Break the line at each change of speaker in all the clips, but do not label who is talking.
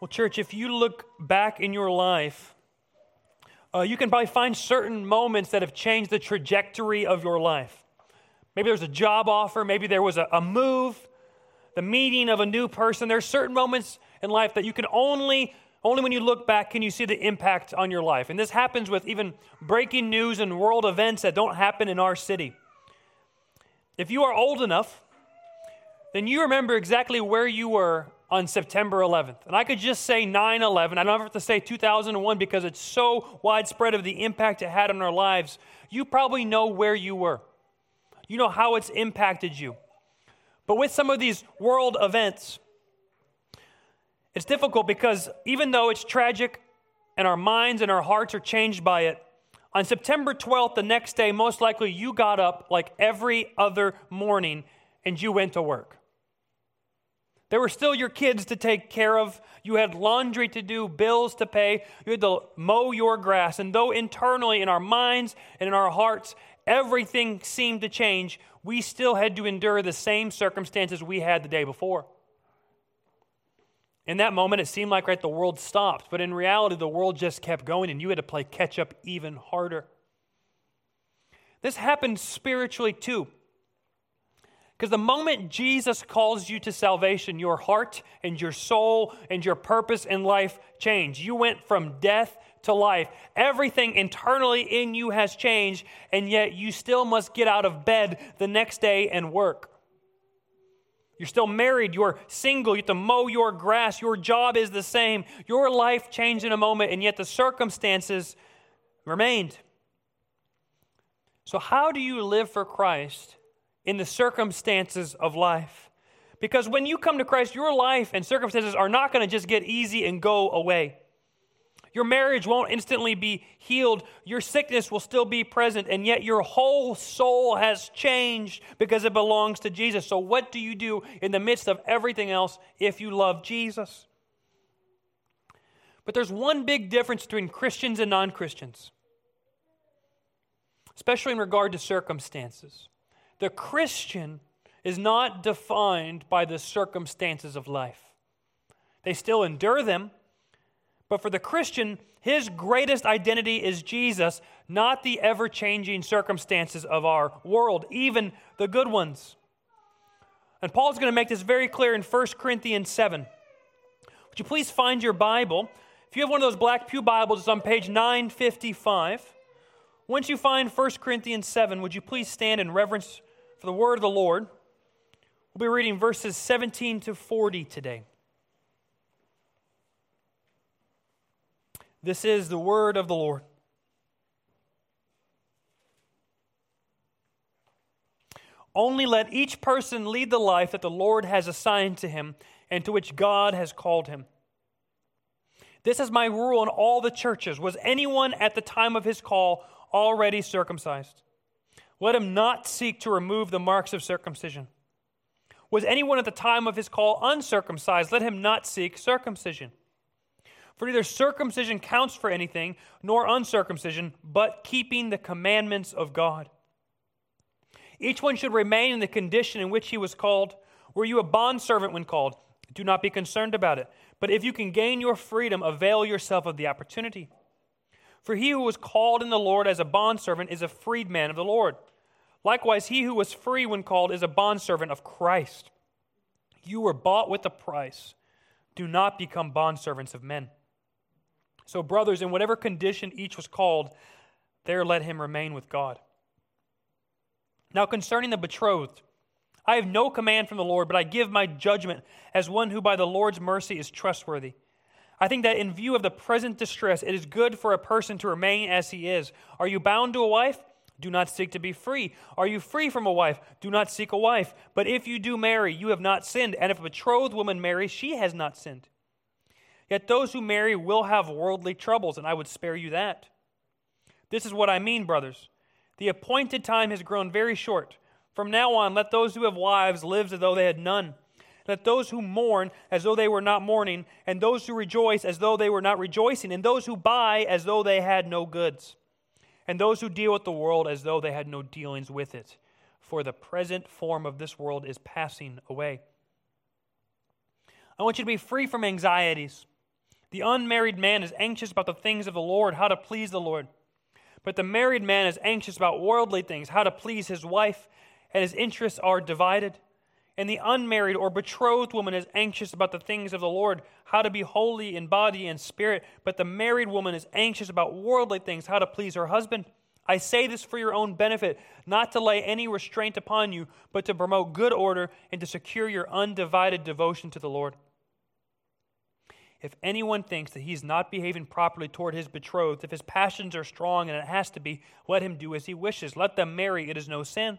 Well, church, if you look back in your life, uh, you can probably find certain moments that have changed the trajectory of your life. Maybe there's a job offer, maybe there was a, a move, the meeting of a new person. There's certain moments in life that you can only only when you look back can you see the impact on your life. And this happens with even breaking news and world events that don't happen in our city. If you are old enough, then you remember exactly where you were on September 11th. And I could just say 9 11. I don't have to say 2001 because it's so widespread of the impact it had on our lives. You probably know where you were, you know how it's impacted you. But with some of these world events, it's difficult because even though it's tragic and our minds and our hearts are changed by it, on September 12th, the next day, most likely you got up like every other morning and you went to work. There were still your kids to take care of. You had laundry to do, bills to pay. You had to mow your grass. And though internally in our minds and in our hearts, everything seemed to change, we still had to endure the same circumstances we had the day before. In that moment, it seemed like right the world stopped, but in reality, the world just kept going, and you had to play catch up even harder. This happened spiritually too. Because the moment Jesus calls you to salvation, your heart and your soul and your purpose in life change. You went from death to life. Everything internally in you has changed, and yet you still must get out of bed the next day and work. You're still married, you're single, you have to mow your grass, your job is the same. Your life changed in a moment, and yet the circumstances remained. So, how do you live for Christ in the circumstances of life? Because when you come to Christ, your life and circumstances are not going to just get easy and go away. Your marriage won't instantly be healed. Your sickness will still be present, and yet your whole soul has changed because it belongs to Jesus. So, what do you do in the midst of everything else if you love Jesus? But there's one big difference between Christians and non Christians, especially in regard to circumstances. The Christian is not defined by the circumstances of life, they still endure them but for the Christian, his greatest identity is Jesus, not the ever changing circumstances of our world, even the good ones. And Paul's going to make this very clear in 1 Corinthians 7. Would you please find your Bible? If you have one of those black Pew Bibles, it's on page 955. Once you find 1 Corinthians 7, would you please stand in reverence for the word of the Lord? We'll be reading verses 17 to 40 today. This is the word of the Lord. Only let each person lead the life that the Lord has assigned to him and to which God has called him. This is my rule in all the churches. Was anyone at the time of his call already circumcised? Let him not seek to remove the marks of circumcision. Was anyone at the time of his call uncircumcised? Let him not seek circumcision. For neither circumcision counts for anything, nor uncircumcision, but keeping the commandments of God. Each one should remain in the condition in which he was called. Were you a bondservant when called? Do not be concerned about it. But if you can gain your freedom, avail yourself of the opportunity. For he who was called in the Lord as a bondservant is a freedman of the Lord. Likewise, he who was free when called is a bondservant of Christ. You were bought with a price. Do not become bondservants of men. So, brothers, in whatever condition each was called, there let him remain with God. Now, concerning the betrothed, I have no command from the Lord, but I give my judgment as one who by the Lord's mercy is trustworthy. I think that in view of the present distress, it is good for a person to remain as he is. Are you bound to a wife? Do not seek to be free. Are you free from a wife? Do not seek a wife. But if you do marry, you have not sinned. And if a betrothed woman marries, she has not sinned. Yet those who marry will have worldly troubles, and I would spare you that. This is what I mean, brothers. The appointed time has grown very short. From now on, let those who have wives live as though they had none. Let those who mourn as though they were not mourning, and those who rejoice as though they were not rejoicing, and those who buy as though they had no goods, and those who deal with the world as though they had no dealings with it. For the present form of this world is passing away. I want you to be free from anxieties. The unmarried man is anxious about the things of the Lord, how to please the Lord. But the married man is anxious about worldly things, how to please his wife, and his interests are divided. And the unmarried or betrothed woman is anxious about the things of the Lord, how to be holy in body and spirit. But the married woman is anxious about worldly things, how to please her husband. I say this for your own benefit, not to lay any restraint upon you, but to promote good order and to secure your undivided devotion to the Lord. If anyone thinks that he's not behaving properly toward his betrothed, if his passions are strong and it has to be, let him do as he wishes. Let them marry, it is no sin.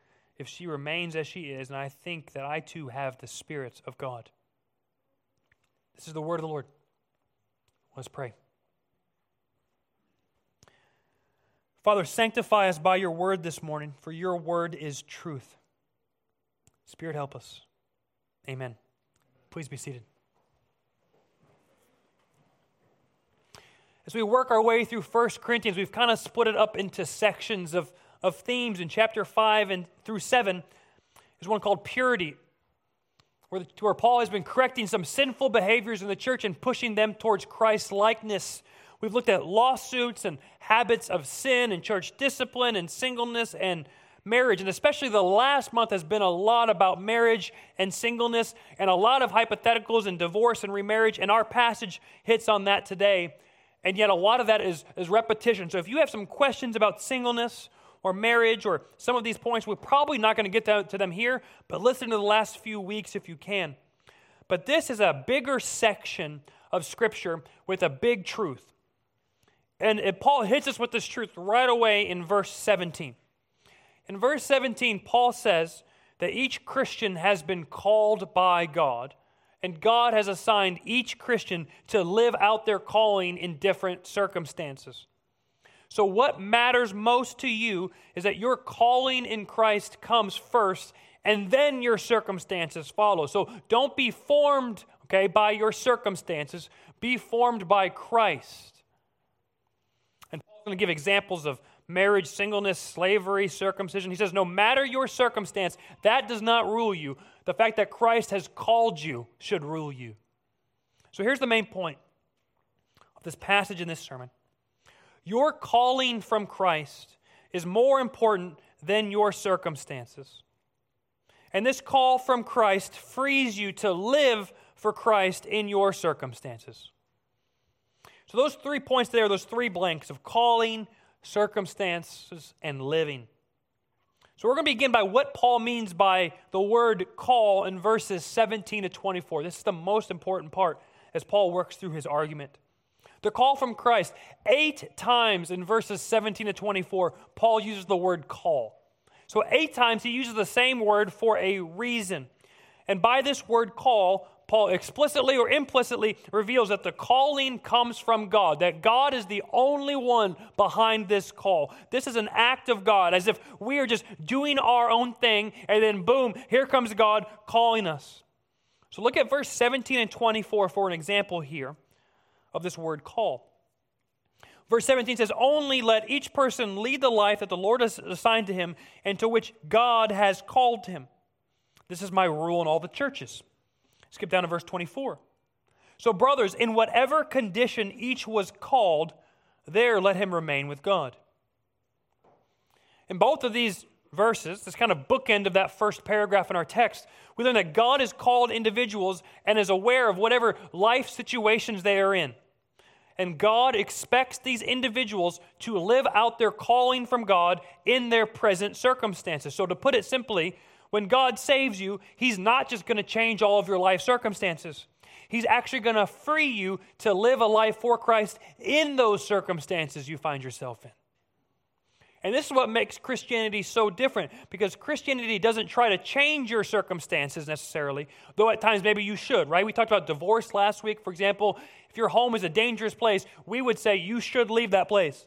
if she remains as she is, and I think that I too have the Spirit of God. This is the word of the Lord. Let's pray. Father, sanctify us by your word this morning, for your word is truth. Spirit, help us. Amen. Please be seated. As we work our way through 1 Corinthians, we've kind of split it up into sections of, of themes. In chapter 5 and through 7 is one called purity, where, where Paul has been correcting some sinful behaviors in the church and pushing them towards Christ likeness. We've looked at lawsuits and habits of sin and church discipline and singleness and marriage. And especially the last month has been a lot about marriage and singleness and a lot of hypotheticals and divorce and remarriage. And our passage hits on that today. And yet, a lot of that is, is repetition. So, if you have some questions about singleness or marriage or some of these points, we're probably not going to get to, them here, but listen to the last few weeks if you can. But this is a bigger section of Scripture with a big truth. And Paul hits us with this truth right away in verse 17. In verse 17, Paul says that each Christian has been called by God and God has assigned each Christian to live out their calling in different circumstances. So, what matters most to you is that your calling in Christ comes first, and then your circumstances follow. So, don't be formed, okay, by your circumstances, be formed by Christ. And Paul's going to give examples of marriage, singleness, slavery, circumcision. He says, no matter your circumstance, that does not rule you. The fact that Christ has called you should rule you. So here's the main point of this passage in this sermon Your calling from Christ is more important than your circumstances. And this call from Christ frees you to live for Christ in your circumstances. So, those three points there, those three blanks of calling, circumstances, and living. So we're going to begin by what Paul means by the word call in verses 17 to 24. This is the most important part as Paul works through his argument. The call from Christ. Eight times in verses 17 to 24, Paul uses the word call. So, eight times he uses the same word for a reason. And by this word call, Paul explicitly or implicitly reveals that the calling comes from God, that God is the only one behind this call. This is an act of God, as if we are just doing our own thing, and then boom, here comes God calling us. So look at verse 17 and 24 for an example here of this word call. Verse 17 says, Only let each person lead the life that the Lord has assigned to him and to which God has called him. This is my rule in all the churches. Skip down to verse 24. So, brothers, in whatever condition each was called, there let him remain with God. In both of these verses, this kind of bookend of that first paragraph in our text, we learn that God has called individuals and is aware of whatever life situations they are in. And God expects these individuals to live out their calling from God in their present circumstances. So, to put it simply, when God saves you, He's not just going to change all of your life circumstances. He's actually going to free you to live a life for Christ in those circumstances you find yourself in. And this is what makes Christianity so different because Christianity doesn't try to change your circumstances necessarily, though at times maybe you should, right? We talked about divorce last week, for example. If your home is a dangerous place, we would say you should leave that place.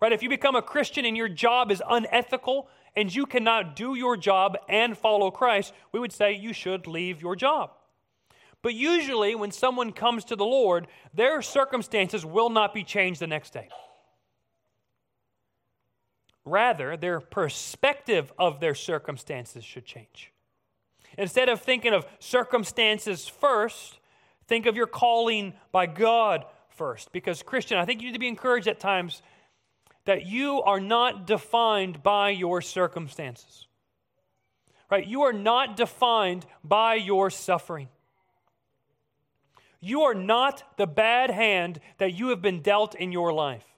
Right? If you become a Christian and your job is unethical and you cannot do your job and follow Christ, we would say you should leave your job. But usually, when someone comes to the Lord, their circumstances will not be changed the next day. Rather, their perspective of their circumstances should change. Instead of thinking of circumstances first, think of your calling by God first. Because, Christian, I think you need to be encouraged at times that you are not defined by your circumstances. Right? You are not defined by your suffering. You are not the bad hand that you have been dealt in your life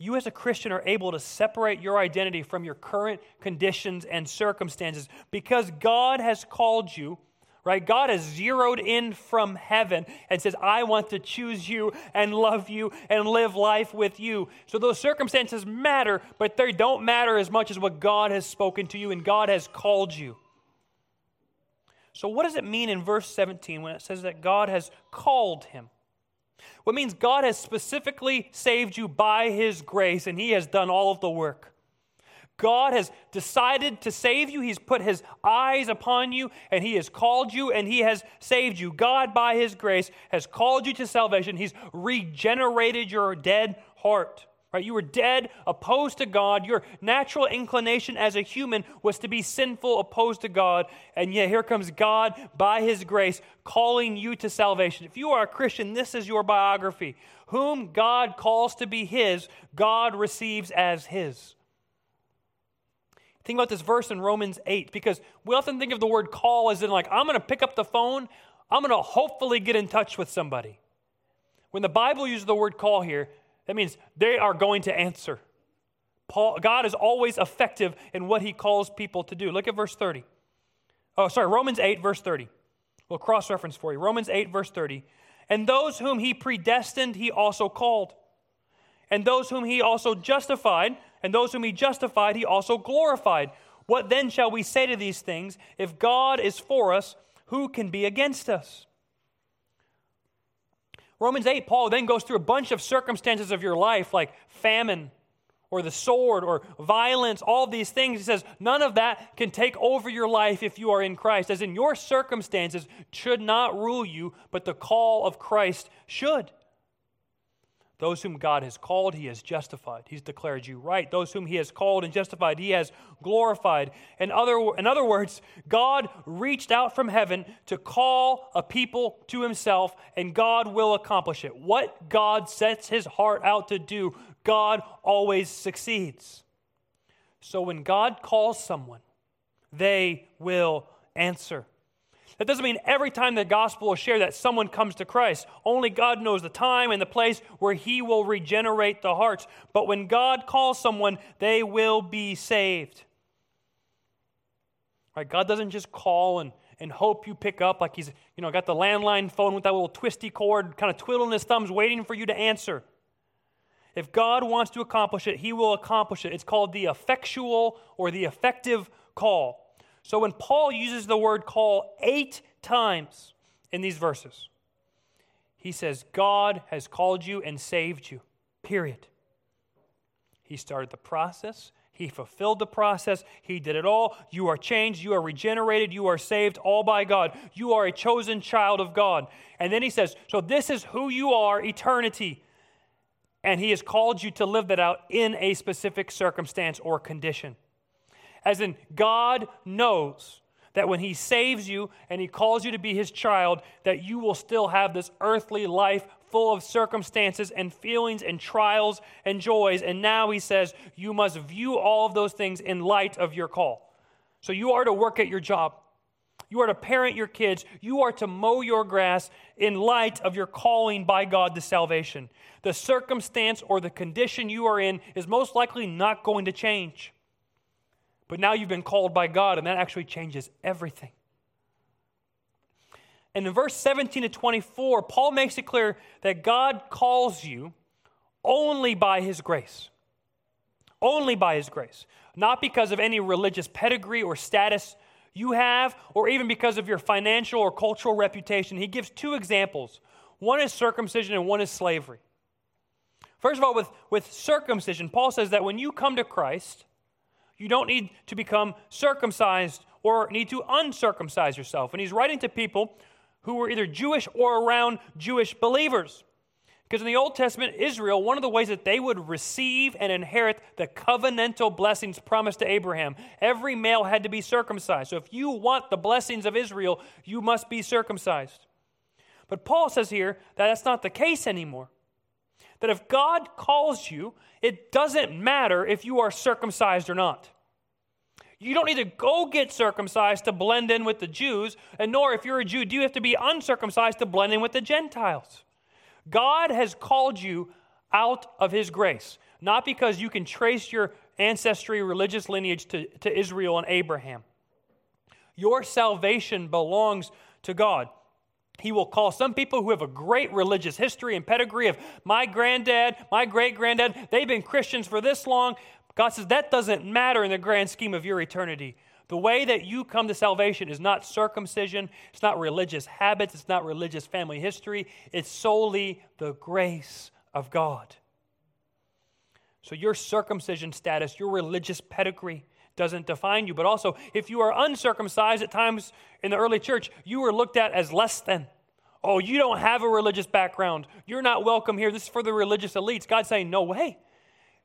you as a Christian are able to separate your identity from your current conditions and circumstances because God has called you, right? God has zeroed in from heaven and says, I want to choose you and love you and live life with you. So those circumstances matter, but they don't matter as much as what God has spoken to you and God has called you. So, what does it mean in verse 17 when it says that God has called him? What means God has specifically saved you by His grace, and He has done all of the work. God has decided to save you. He's put His eyes upon you, and He has called you, and He has saved you. God, by His grace, has called you to salvation. He's regenerated your dead heart. Right? You were dead, opposed to God. Your natural inclination as a human was to be sinful, opposed to God. And yet here comes God by his grace calling you to salvation. If you are a Christian, this is your biography. Whom God calls to be his, God receives as his. Think about this verse in Romans 8 because we often think of the word call as in like I'm going to pick up the phone, I'm going to hopefully get in touch with somebody. When the Bible uses the word call here, that means they are going to answer. Paul, God is always effective in what he calls people to do. Look at verse 30. Oh, sorry, Romans 8, verse 30. We'll cross reference for you. Romans 8, verse 30. And those whom he predestined, he also called. And those whom he also justified, and those whom he justified, he also glorified. What then shall we say to these things? If God is for us, who can be against us? Romans 8, Paul then goes through a bunch of circumstances of your life, like famine or the sword or violence, all these things. He says, none of that can take over your life if you are in Christ, as in your circumstances should not rule you, but the call of Christ should. Those whom God has called, he has justified. He's declared you right. Those whom he has called and justified, he has glorified. In other, in other words, God reached out from heaven to call a people to himself, and God will accomplish it. What God sets his heart out to do, God always succeeds. So when God calls someone, they will answer. That doesn't mean every time the gospel is shared that someone comes to Christ. Only God knows the time and the place where He will regenerate the hearts. But when God calls someone, they will be saved. Right? God doesn't just call and, and hope you pick up like He's you know got the landline phone with that little twisty cord, kind of twiddling His thumbs, waiting for you to answer. If God wants to accomplish it, He will accomplish it. It's called the effectual or the effective call. So when Paul uses the word call eight times in these verses, he says, God has called you and saved you, period. He started the process. He fulfilled the process. He did it all. You are changed. You are regenerated. You are saved all by God. You are a chosen child of God. And then he says, So this is who you are, eternity. And he has called you to live that out in a specific circumstance or condition. As in, God knows that when He saves you and He calls you to be His child, that you will still have this earthly life full of circumstances and feelings and trials and joys. And now He says, you must view all of those things in light of your call. So you are to work at your job. You are to parent your kids. You are to mow your grass in light of your calling by God to salvation. The circumstance or the condition you are in is most likely not going to change. But now you've been called by God, and that actually changes everything. And in verse 17 to 24, Paul makes it clear that God calls you only by his grace. Only by his grace. Not because of any religious pedigree or status you have, or even because of your financial or cultural reputation. He gives two examples one is circumcision and one is slavery. First of all, with, with circumcision, Paul says that when you come to Christ, you don't need to become circumcised or need to uncircumcise yourself. And he's writing to people who were either Jewish or around Jewish believers. Because in the Old Testament, Israel, one of the ways that they would receive and inherit the covenantal blessings promised to Abraham, every male had to be circumcised. So if you want the blessings of Israel, you must be circumcised. But Paul says here that that's not the case anymore. That if God calls you, it doesn't matter if you are circumcised or not. You don't need to go get circumcised to blend in with the Jews, and nor, if you're a Jew, do you have to be uncircumcised to blend in with the Gentiles. God has called you out of His grace, not because you can trace your ancestry, religious lineage to, to Israel and Abraham. Your salvation belongs to God. He will call some people who have a great religious history and pedigree of my granddad, my great granddad, they've been Christians for this long. God says that doesn't matter in the grand scheme of your eternity. The way that you come to salvation is not circumcision, it's not religious habits, it's not religious family history, it's solely the grace of God. So, your circumcision status, your religious pedigree, doesn't define you. But also, if you are uncircumcised at times in the early church, you were looked at as less than. Oh, you don't have a religious background. You're not welcome here. This is for the religious elites. God's saying, no way.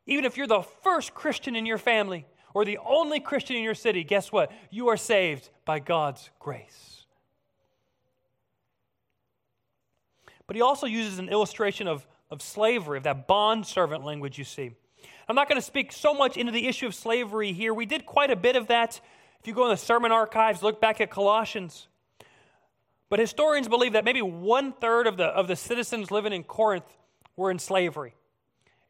Even if you're the first Christian in your family or the only Christian in your city, guess what? You are saved by God's grace. But he also uses an illustration of, of slavery, of that bond servant language you see. I'm not going to speak so much into the issue of slavery here. We did quite a bit of that. If you go in the sermon archives, look back at Colossians. But historians believe that maybe one third of the, of the citizens living in Corinth were in slavery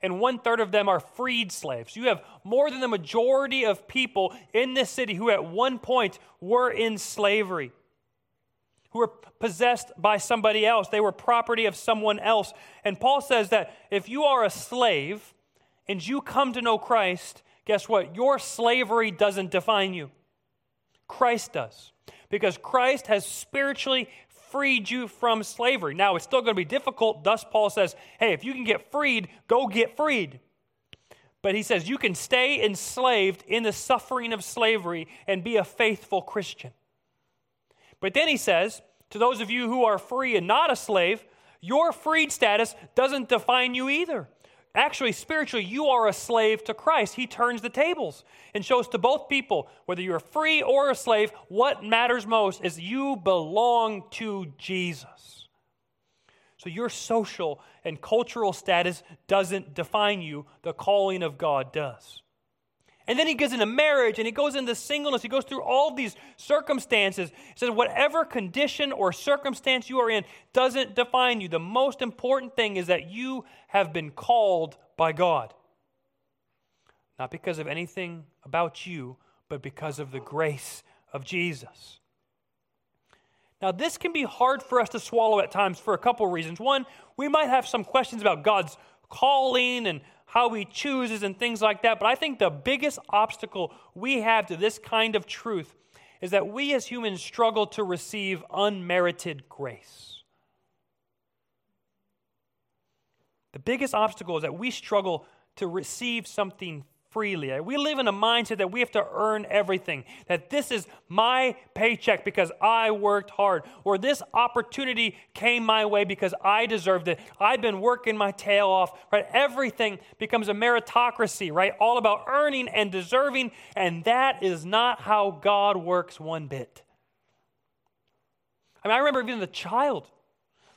and one third of them are freed slaves. You have more than the majority of people in this city who at one point were in slavery, who were possessed by somebody else. They were property of someone else. And Paul says that if you are a slave and you come to know Christ, guess what? Your slavery doesn't define you, Christ does. Because Christ has spiritually freed you from slavery. Now, it's still going to be difficult. Thus, Paul says, hey, if you can get freed, go get freed. But he says you can stay enslaved in the suffering of slavery and be a faithful Christian. But then he says, to those of you who are free and not a slave, your freed status doesn't define you either. Actually, spiritually, you are a slave to Christ. He turns the tables and shows to both people, whether you're free or a slave, what matters most is you belong to Jesus. So your social and cultural status doesn't define you, the calling of God does. And then he goes into marriage and he goes into singleness. He goes through all these circumstances. He says, whatever condition or circumstance you are in doesn't define you. The most important thing is that you have been called by God. Not because of anything about you, but because of the grace of Jesus. Now, this can be hard for us to swallow at times for a couple of reasons. One, we might have some questions about God's calling and how he chooses and things like that. But I think the biggest obstacle we have to this kind of truth is that we as humans struggle to receive unmerited grace. The biggest obstacle is that we struggle to receive something freely. We live in a mindset that we have to earn everything, that this is my paycheck because I worked hard, or this opportunity came my way because I deserved it. I've been working my tail off, right? Everything becomes a meritocracy, right? All about earning and deserving, and that is not how God works one bit. I mean, I remember even as a child,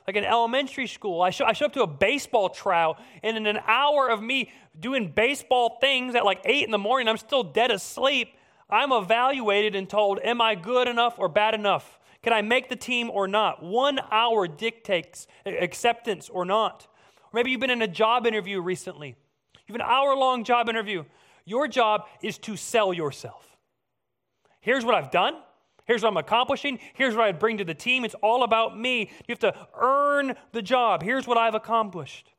like in elementary school, I show, I up to a baseball trial, and in an hour of me doing baseball things at like 8 in the morning, I'm still dead asleep. I'm evaluated and told, Am I good enough or bad enough? Can I make the team or not? One hour dictates acceptance or not. Or maybe you've been in a job interview recently. You have an hour long job interview. Your job is to sell yourself. Here's what I've done. Here's what I'm accomplishing. Here's what I bring to the team. It's all about me. You have to earn the job. Here's what I've accomplished.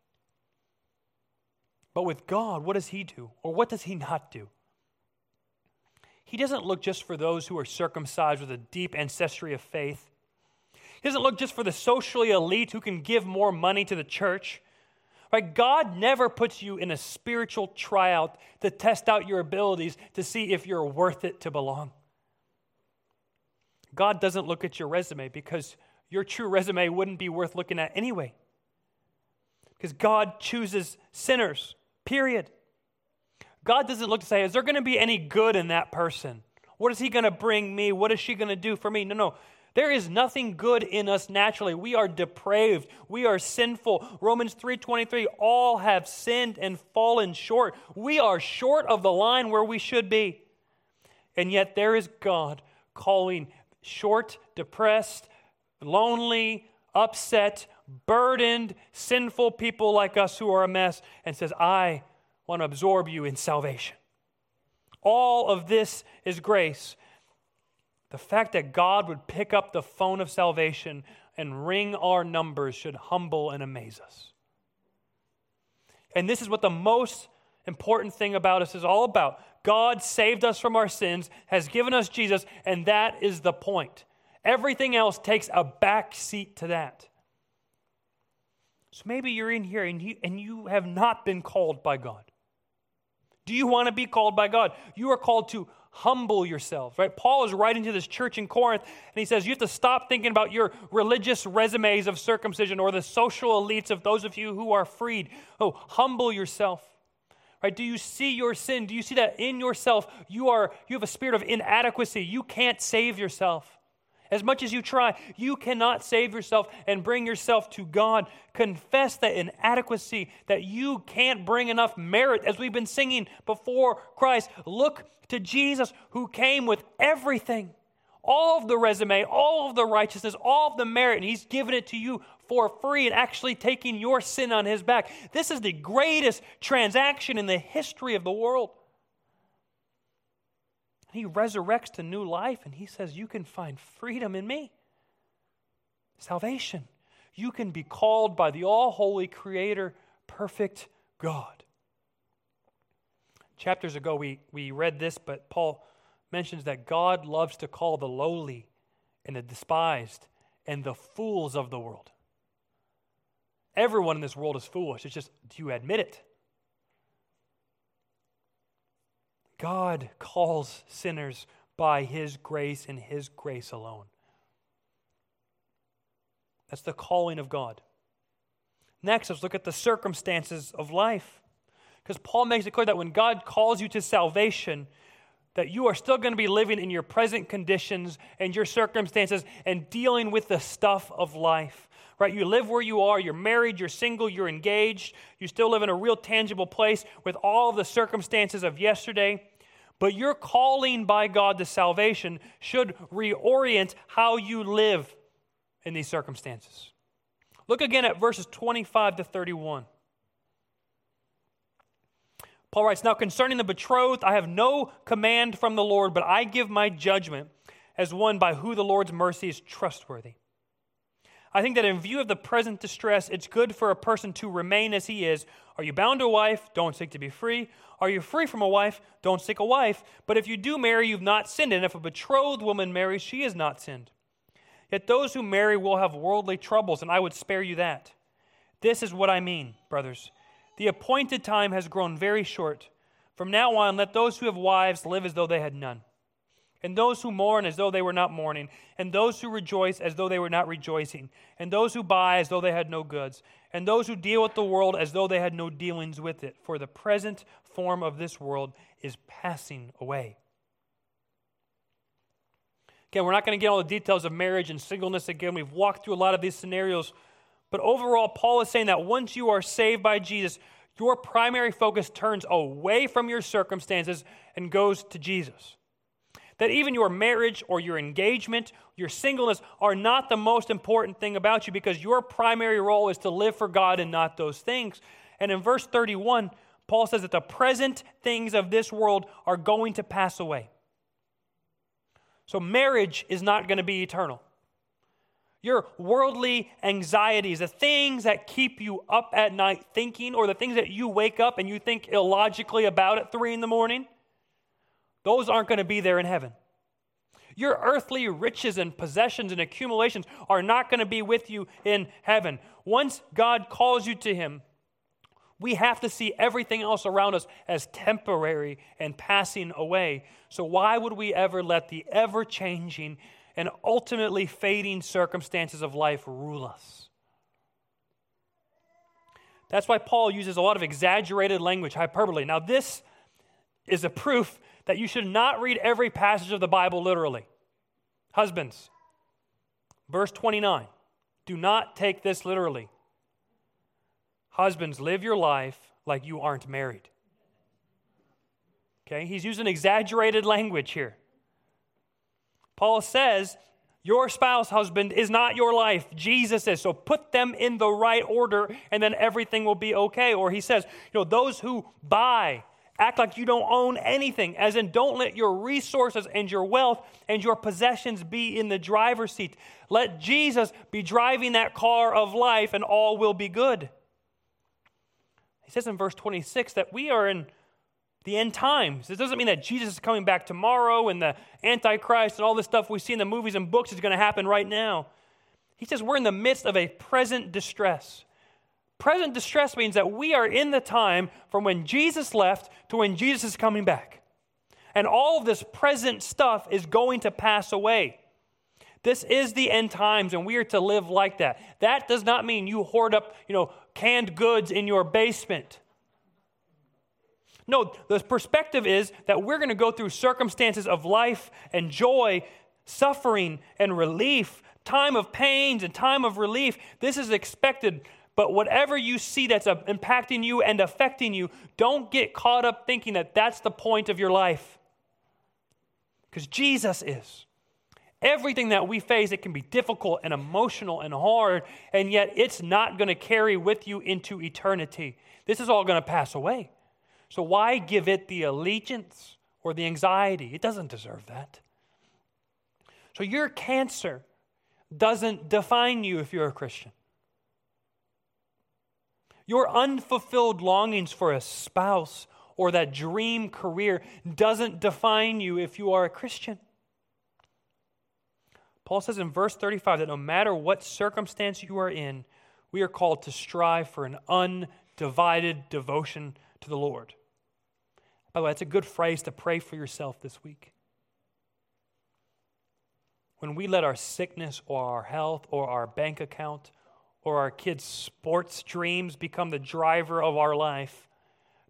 But with God, what does He do? Or what does He not do? He doesn't look just for those who are circumcised with a deep ancestry of faith. He doesn't look just for the socially elite who can give more money to the church. Right? God never puts you in a spiritual tryout to test out your abilities to see if you're worth it to belong. God doesn't look at your resume because your true resume wouldn't be worth looking at anyway. Because God chooses sinners, period. God doesn't look to say, is there going to be any good in that person? What is he going to bring me? What is she going to do for me? No, no. There is nothing good in us naturally. We are depraved. We are sinful. Romans 3:23 all have sinned and fallen short. We are short of the line where we should be. And yet there is God calling short, depressed, lonely, upset, burdened, sinful people like us who are a mess and says, "I want to absorb you in salvation." All of this is grace. The fact that God would pick up the phone of salvation and ring our numbers should humble and amaze us. And this is what the most important thing about us is all about. God saved us from our sins, has given us Jesus, and that is the point. Everything else takes a back seat to that. So maybe you're in here and you, and you have not been called by God. Do you want to be called by God? You are called to humble yourselves, right? Paul is writing to this church in Corinth, and he says, You have to stop thinking about your religious resumes of circumcision or the social elites of those of you who are freed. Oh, humble yourself. Right? Do you see your sin? Do you see that in yourself you are you have a spirit of inadequacy? You can't save yourself. As much as you try, you cannot save yourself and bring yourself to God. Confess that inadequacy, that you can't bring enough merit, as we've been singing before Christ. Look to Jesus who came with everything all of the resume, all of the righteousness, all of the merit, and He's given it to you for free and actually taking your sin on His back. This is the greatest transaction in the history of the world. He resurrects to new life and He says, You can find freedom in me, salvation. You can be called by the all holy Creator, perfect God chapters ago, we, we read this, but Paul mentions that God loves to call the lowly and the despised and the fools of the world. Everyone in this world is foolish. It's just, do you admit it? God calls sinners by his grace and his grace alone. That's the calling of God. Next, let's look at the circumstances of life. Because Paul makes it clear that when God calls you to salvation, that you are still going to be living in your present conditions and your circumstances and dealing with the stuff of life. Right? You live where you are, you're married, you're single, you're engaged, you still live in a real tangible place with all of the circumstances of yesterday. But your calling by God to salvation should reorient how you live in these circumstances. Look again at verses 25 to 31. Paul writes, Now concerning the betrothed, I have no command from the Lord, but I give my judgment as one by who the Lord's mercy is trustworthy. I think that in view of the present distress, it's good for a person to remain as he is. Are you bound to a wife? Don't seek to be free. Are you free from a wife? Don't seek a wife. But if you do marry, you've not sinned. And if a betrothed woman marries, she has not sinned. Yet those who marry will have worldly troubles, and I would spare you that. This is what I mean, brothers. The appointed time has grown very short. From now on, let those who have wives live as though they had none, and those who mourn as though they were not mourning, and those who rejoice as though they were not rejoicing, and those who buy as though they had no goods, and those who deal with the world as though they had no dealings with it. For the present form of this world is passing away. Again, we're not going to get all the details of marriage and singleness again. We've walked through a lot of these scenarios but overall, Paul is saying that once you are saved by Jesus, your primary focus turns away from your circumstances and goes to Jesus. That even your marriage or your engagement, your singleness are not the most important thing about you because your primary role is to live for God and not those things. And in verse 31, Paul says that the present things of this world are going to pass away. So marriage is not going to be eternal. Your worldly anxieties, the things that keep you up at night thinking, or the things that you wake up and you think illogically about at three in the morning, those aren't going to be there in heaven. Your earthly riches and possessions and accumulations are not going to be with you in heaven. Once God calls you to Him, we have to see everything else around us as temporary and passing away. So, why would we ever let the ever changing and ultimately fading circumstances of life rule us? That's why Paul uses a lot of exaggerated language, hyperbole. Now, this is a proof that you should not read every passage of the Bible literally. Husbands, verse 29, do not take this literally. Husbands, live your life like you aren't married. Okay, he's using exaggerated language here. Paul says, Your spouse, husband, is not your life. Jesus is. So put them in the right order, and then everything will be okay. Or he says, You know, those who buy, act like you don't own anything, as in, don't let your resources and your wealth and your possessions be in the driver's seat. Let Jesus be driving that car of life, and all will be good. He says in verse 26 that we are in the end times. This doesn't mean that Jesus is coming back tomorrow and the Antichrist and all this stuff we see in the movies and books is going to happen right now. He says we're in the midst of a present distress. Present distress means that we are in the time from when Jesus left to when Jesus is coming back. And all of this present stuff is going to pass away. This is the end times, and we are to live like that. That does not mean you hoard up, you know, canned goods in your basement. No, the perspective is that we're going to go through circumstances of life and joy, suffering and relief, time of pains and time of relief. This is expected. But whatever you see that's impacting you and affecting you, don't get caught up thinking that that's the point of your life. Because Jesus is. Everything that we face, it can be difficult and emotional and hard, and yet it's not going to carry with you into eternity. This is all going to pass away. So why give it the allegiance or the anxiety? It doesn't deserve that. So your cancer doesn't define you if you're a Christian. Your unfulfilled longings for a spouse or that dream career doesn't define you if you are a Christian. Paul says in verse 35 that no matter what circumstance you are in, we are called to strive for an undivided devotion to the Lord. By the way, that's a good phrase to pray for yourself this week. When we let our sickness or our health or our bank account or our kids' sports dreams become the driver of our life,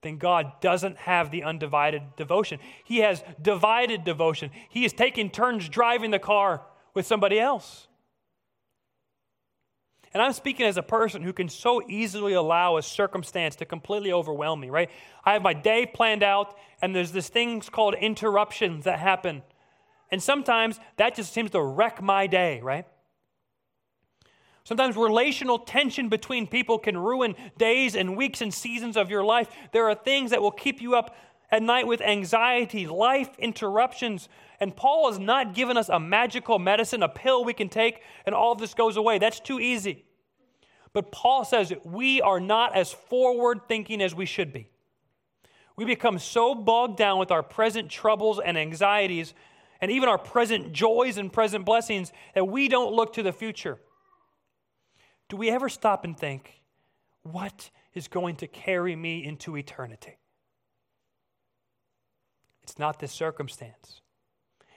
then God doesn't have the undivided devotion. He has divided devotion. He is taking turns driving the car with somebody else. And I'm speaking as a person who can so easily allow a circumstance to completely overwhelm me, right? I have my day planned out, and there's this things called interruptions that happen. And sometimes that just seems to wreck my day, right? Sometimes relational tension between people can ruin days and weeks and seasons of your life. There are things that will keep you up at night with anxiety, life interruptions. And Paul has not given us a magical medicine, a pill we can take, and all of this goes away. That's too easy. But Paul says we are not as forward thinking as we should be. We become so bogged down with our present troubles and anxieties, and even our present joys and present blessings, that we don't look to the future. Do we ever stop and think, what is going to carry me into eternity? It's not this circumstance.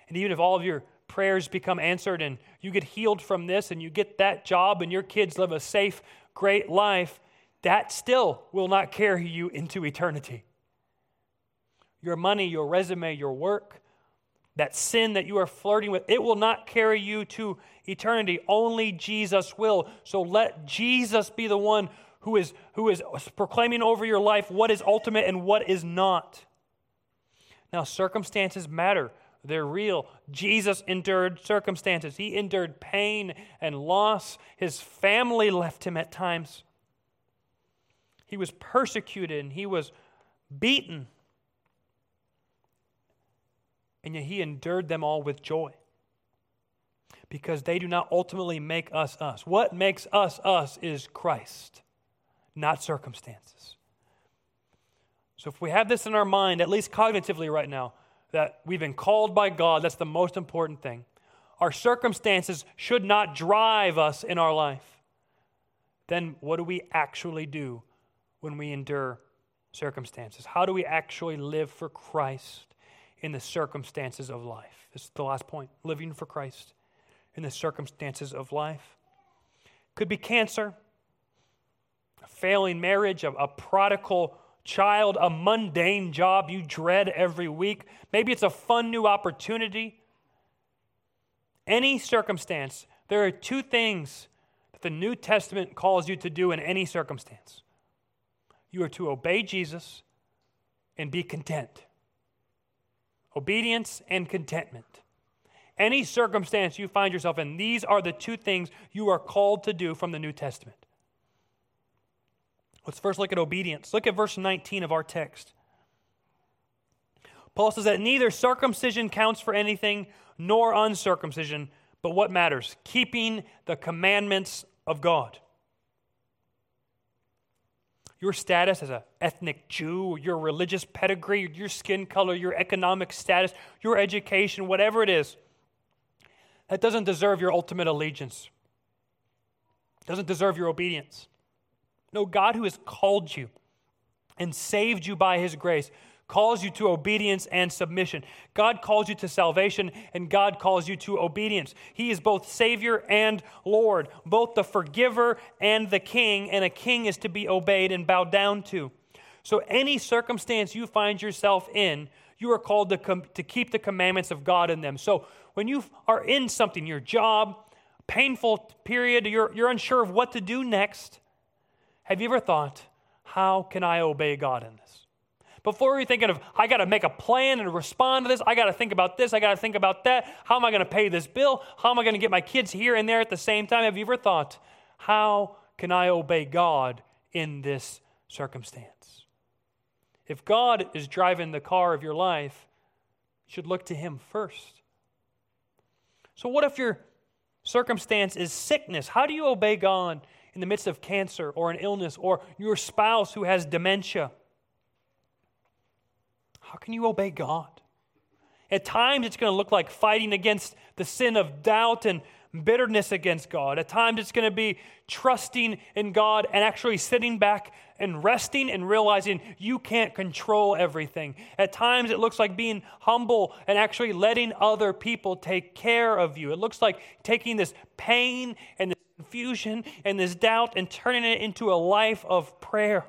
And even if all of your prayers become answered and you get healed from this and you get that job and your kids live a safe, great life, that still will not carry you into eternity. Your money, your resume, your work, that sin that you are flirting with, it will not carry you to eternity. Only Jesus will. So let Jesus be the one who is, who is proclaiming over your life what is ultimate and what is not. Now, circumstances matter, they're real. Jesus endured circumstances, he endured pain and loss. His family left him at times. He was persecuted and he was beaten. And yet he endured them all with joy. because they do not ultimately make us us. What makes us us is Christ, not circumstances. So if we have this in our mind, at least cognitively right now, that we've been called by God, that's the most important thing. Our circumstances should not drive us in our life. Then what do we actually do when we endure circumstances? How do we actually live for Christ in the circumstances of life? This is the last point living for Christ in the circumstances of life. Could be cancer, a failing marriage, a, a prodigal child, a mundane job you dread every week. Maybe it's a fun new opportunity. Any circumstance, there are two things that the New Testament calls you to do in any circumstance you are to obey Jesus and be content. Obedience and contentment. Any circumstance you find yourself in, these are the two things you are called to do from the New Testament. Let's first look at obedience. Look at verse 19 of our text. Paul says that neither circumcision counts for anything nor uncircumcision, but what matters? Keeping the commandments of God. Your status as an ethnic Jew, your religious pedigree, your skin color, your economic status, your education, whatever it is, that doesn't deserve your ultimate allegiance, doesn't deserve your obedience. No, God who has called you and saved you by his grace calls you to obedience and submission. God calls you to salvation and God calls you to obedience. He is both Savior and Lord, both the forgiver and the king, and a king is to be obeyed and bowed down to. So, any circumstance you find yourself in, you are called to, com- to keep the commandments of God in them. So, when you are in something, your job, painful period, you're, you're unsure of what to do next, have you ever thought, how can I obey God in this? Before you're thinking of, I got to make a plan and respond to this, I got to think about this, I got to think about that. How am I going to pay this bill? How am I going to get my kids here and there at the same time? Have you ever thought, how can I obey God in this circumstance? If God is driving the car of your life, you should look to Him first. So, what if your circumstance is sickness? How do you obey God in the midst of cancer or an illness or your spouse who has dementia? How can you obey God? At times, it's going to look like fighting against the sin of doubt and bitterness against God. At times, it's going to be trusting in God and actually sitting back and resting and realizing you can't control everything. At times, it looks like being humble and actually letting other people take care of you. It looks like taking this pain and confusion and this doubt and turning it into a life of prayer.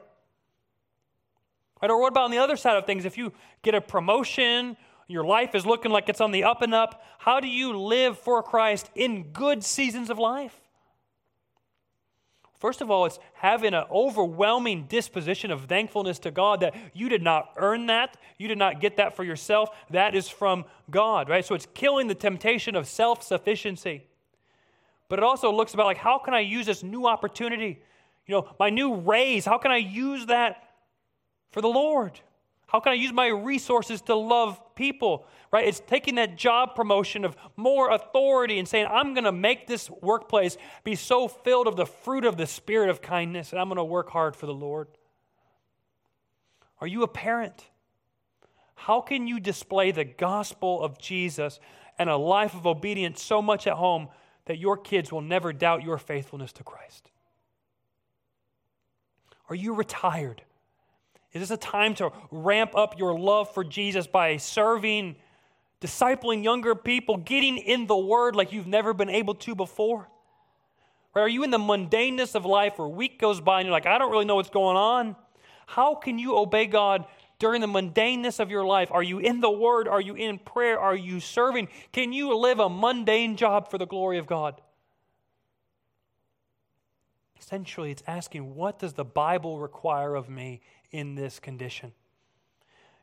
Right? Or what about on the other side of things? If you get a promotion, your life is looking like it's on the up and up, how do you live for Christ in good seasons of life? First of all, it's having an overwhelming disposition of thankfulness to God that you did not earn that. You did not get that for yourself. That is from God, right? So it's killing the temptation of self sufficiency. But it also looks about like, how can I use this new opportunity? You know, my new raise, how can I use that for the Lord? How can I use my resources to love people? Right? It's taking that job promotion of more authority and saying, I'm going to make this workplace be so filled of the fruit of the spirit of kindness, and I'm going to work hard for the Lord. Are you a parent? How can you display the gospel of Jesus and a life of obedience so much at home that your kids will never doubt your faithfulness to Christ? Are you retired? Is this a time to ramp up your love for Jesus by serving, discipling younger people, getting in the Word like you've never been able to before? Or are you in the mundaneness of life where a week goes by and you're like, I don't really know what's going on? How can you obey God during the mundaneness of your life? Are you in the Word? Are you in prayer? Are you serving? Can you live a mundane job for the glory of God? Essentially, it's asking, what does the Bible require of me in this condition?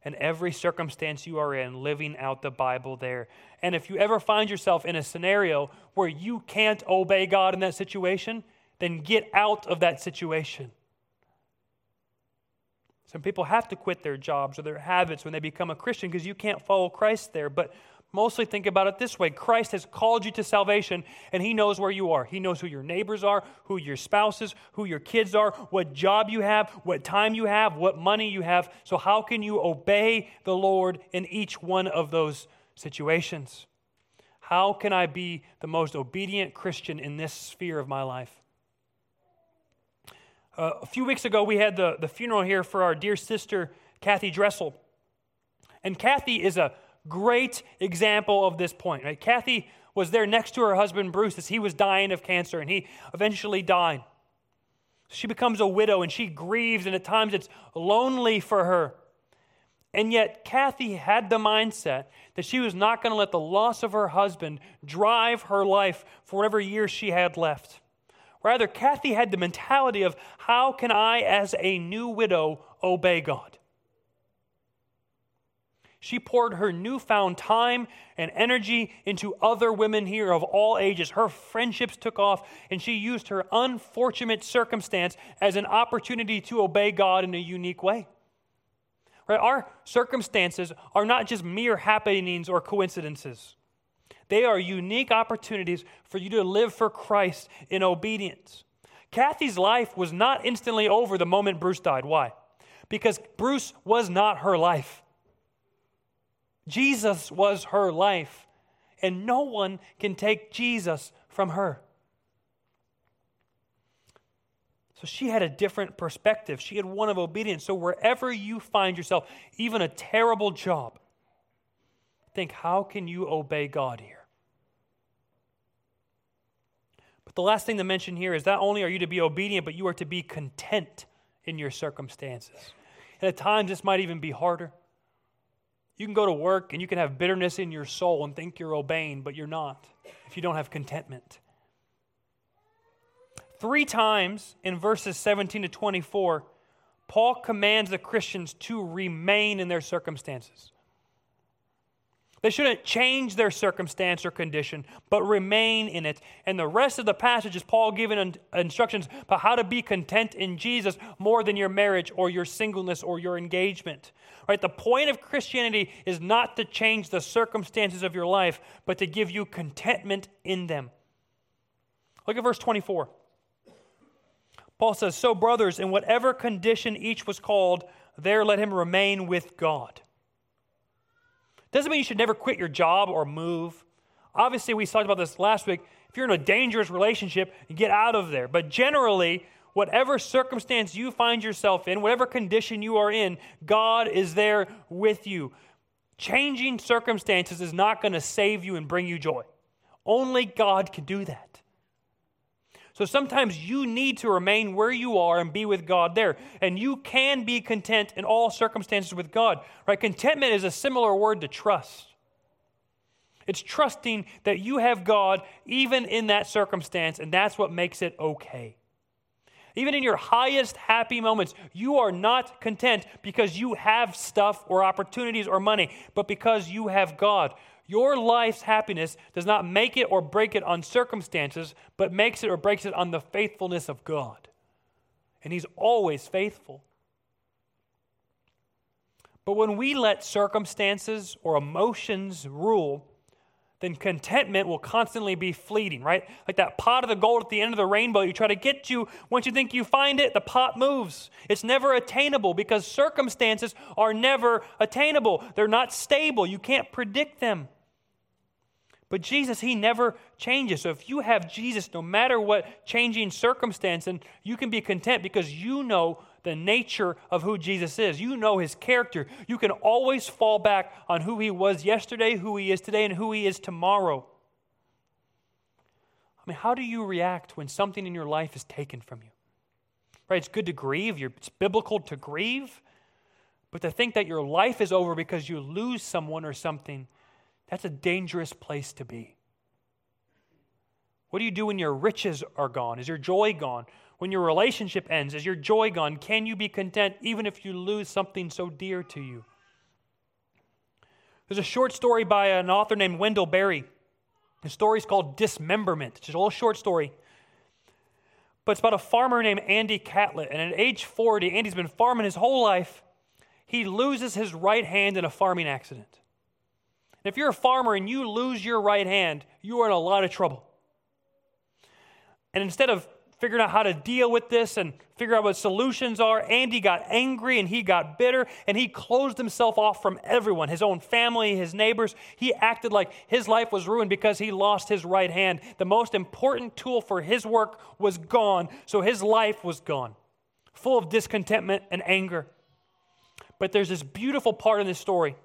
And every circumstance you are in, living out the Bible there. And if you ever find yourself in a scenario where you can't obey God in that situation, then get out of that situation. Some people have to quit their jobs or their habits when they become a Christian because you can't follow Christ there. But mostly think about it this way Christ has called you to salvation, and He knows where you are. He knows who your neighbors are, who your spouses, who your kids are, what job you have, what time you have, what money you have. So, how can you obey the Lord in each one of those situations? How can I be the most obedient Christian in this sphere of my life? Uh, a few weeks ago, we had the, the funeral here for our dear sister, Kathy Dressel. And Kathy is a great example of this point. Right? Kathy was there next to her husband Bruce as he was dying of cancer, and he eventually died. She becomes a widow and she grieves, and at times it's lonely for her. And yet, Kathy had the mindset that she was not going to let the loss of her husband drive her life for whatever years she had left. Rather, Kathy had the mentality of how can I, as a new widow, obey God? She poured her newfound time and energy into other women here of all ages. Her friendships took off, and she used her unfortunate circumstance as an opportunity to obey God in a unique way. Right? Our circumstances are not just mere happenings or coincidences. They are unique opportunities for you to live for Christ in obedience. Kathy's life was not instantly over the moment Bruce died. Why? Because Bruce was not her life. Jesus was her life, and no one can take Jesus from her. So she had a different perspective. She had one of obedience. So wherever you find yourself, even a terrible job, think, how can you obey God here? But the last thing to mention here is not only are you to be obedient, but you are to be content in your circumstances. And at times, this might even be harder. You can go to work and you can have bitterness in your soul and think you're obeying, but you're not if you don't have contentment. Three times in verses 17 to 24, Paul commands the Christians to remain in their circumstances. They shouldn't change their circumstance or condition, but remain in it. And the rest of the passage is Paul giving instructions about how to be content in Jesus more than your marriage or your singleness or your engagement. Right? The point of Christianity is not to change the circumstances of your life, but to give you contentment in them. Look at verse 24. Paul says, So, brothers, in whatever condition each was called, there let him remain with God. Doesn't mean you should never quit your job or move. Obviously, we talked about this last week. If you're in a dangerous relationship, get out of there. But generally, whatever circumstance you find yourself in, whatever condition you are in, God is there with you. Changing circumstances is not going to save you and bring you joy. Only God can do that. So sometimes you need to remain where you are and be with God there. And you can be content in all circumstances with God. Right? Contentment is a similar word to trust. It's trusting that you have God even in that circumstance, and that's what makes it okay. Even in your highest happy moments, you are not content because you have stuff or opportunities or money, but because you have God. Your life's happiness does not make it or break it on circumstances, but makes it or breaks it on the faithfulness of God. And He's always faithful. But when we let circumstances or emotions rule, then contentment will constantly be fleeting, right? Like that pot of the gold at the end of the rainbow you try to get to. Once you think you find it, the pot moves. It's never attainable because circumstances are never attainable. They're not stable. You can't predict them. But Jesus, He never changes. So if you have Jesus, no matter what changing circumstance, and you can be content because you know the nature of who Jesus is. You know his character. You can always fall back on who he was yesterday, who he is today, and who he is tomorrow. I mean, how do you react when something in your life is taken from you? Right? It's good to grieve, it's biblical to grieve. But to think that your life is over because you lose someone or something, that's a dangerous place to be. What do you do when your riches are gone? Is your joy gone? When your relationship ends, is your joy gone? Can you be content even if you lose something so dear to you? There's a short story by an author named Wendell Berry. The story is called Dismemberment. It's just a little short story. But it's about a farmer named Andy Catlett. And at age 40, Andy's been farming his whole life. He loses his right hand in a farming accident. If you're a farmer and you lose your right hand, you are in a lot of trouble. And instead of figuring out how to deal with this and figure out what solutions are, Andy got angry and he got bitter and he closed himself off from everyone his own family, his neighbors. He acted like his life was ruined because he lost his right hand. The most important tool for his work was gone, so his life was gone, full of discontentment and anger. But there's this beautiful part in this story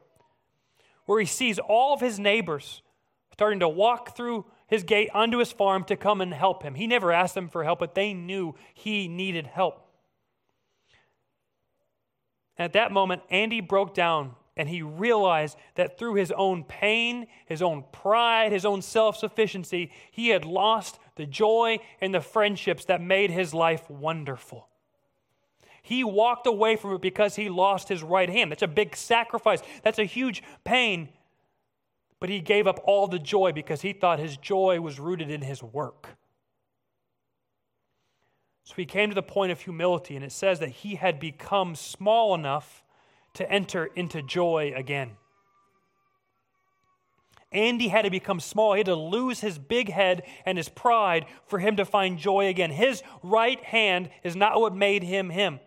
where he sees all of his neighbors starting to walk through his gate onto his farm to come and help him. He never asked them for help, but they knew he needed help. And At that moment, Andy broke down and he realized that through his own pain, his own pride, his own self sufficiency, he had lost the joy and the friendships that made his life wonderful. He walked away from it because he lost his right hand. That's a big sacrifice, that's a huge pain. But he gave up all the joy because he thought his joy was rooted in his work. So he came to the point of humility, and it says that he had become small enough to enter into joy again. Andy had to become small. He had to lose his big head and his pride for him to find joy again. His right hand is not what made him him.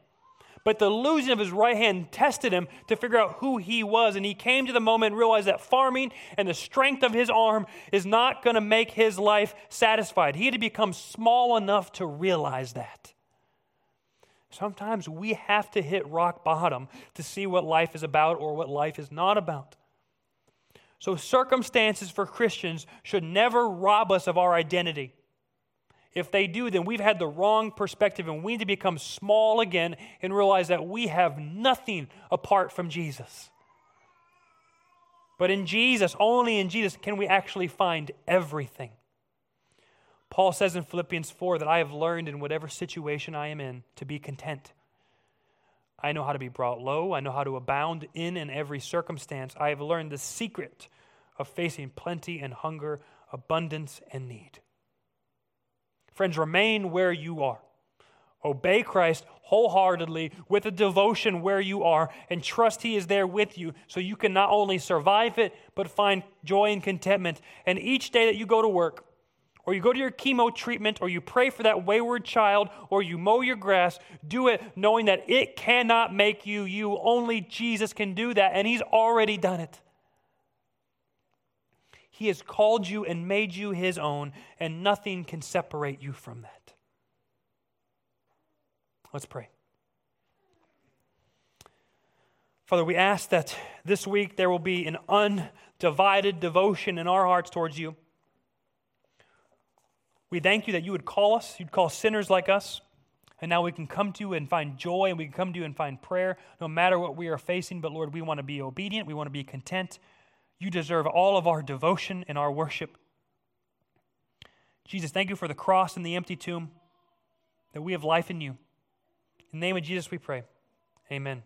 But the losing of his right hand tested him to figure out who he was. And he came to the moment and realized that farming and the strength of his arm is not going to make his life satisfied. He had to become small enough to realize that. Sometimes we have to hit rock bottom to see what life is about or what life is not about. So, circumstances for Christians should never rob us of our identity. If they do, then we've had the wrong perspective and we need to become small again and realize that we have nothing apart from Jesus. But in Jesus, only in Jesus, can we actually find everything. Paul says in Philippians 4 that I have learned in whatever situation I am in to be content. I know how to be brought low. I know how to abound in and every circumstance. I have learned the secret of facing plenty and hunger, abundance and need. Friends, remain where you are. Obey Christ wholeheartedly with a devotion where you are and trust He is there with you so you can not only survive it, but find joy and contentment. And each day that you go to work, or you go to your chemo treatment, or you pray for that wayward child, or you mow your grass, do it knowing that it cannot make you you. Only Jesus can do that, and He's already done it. He has called you and made you His own, and nothing can separate you from that. Let's pray. Father, we ask that this week there will be an undivided devotion in our hearts towards you. We thank you that you would call us, you'd call sinners like us, and now we can come to you and find joy, and we can come to you and find prayer no matter what we are facing. But Lord, we want to be obedient, we want to be content, you deserve all of our devotion and our worship. Jesus, thank you for the cross and the empty tomb, that we have life in you. In the name of Jesus we pray. Amen.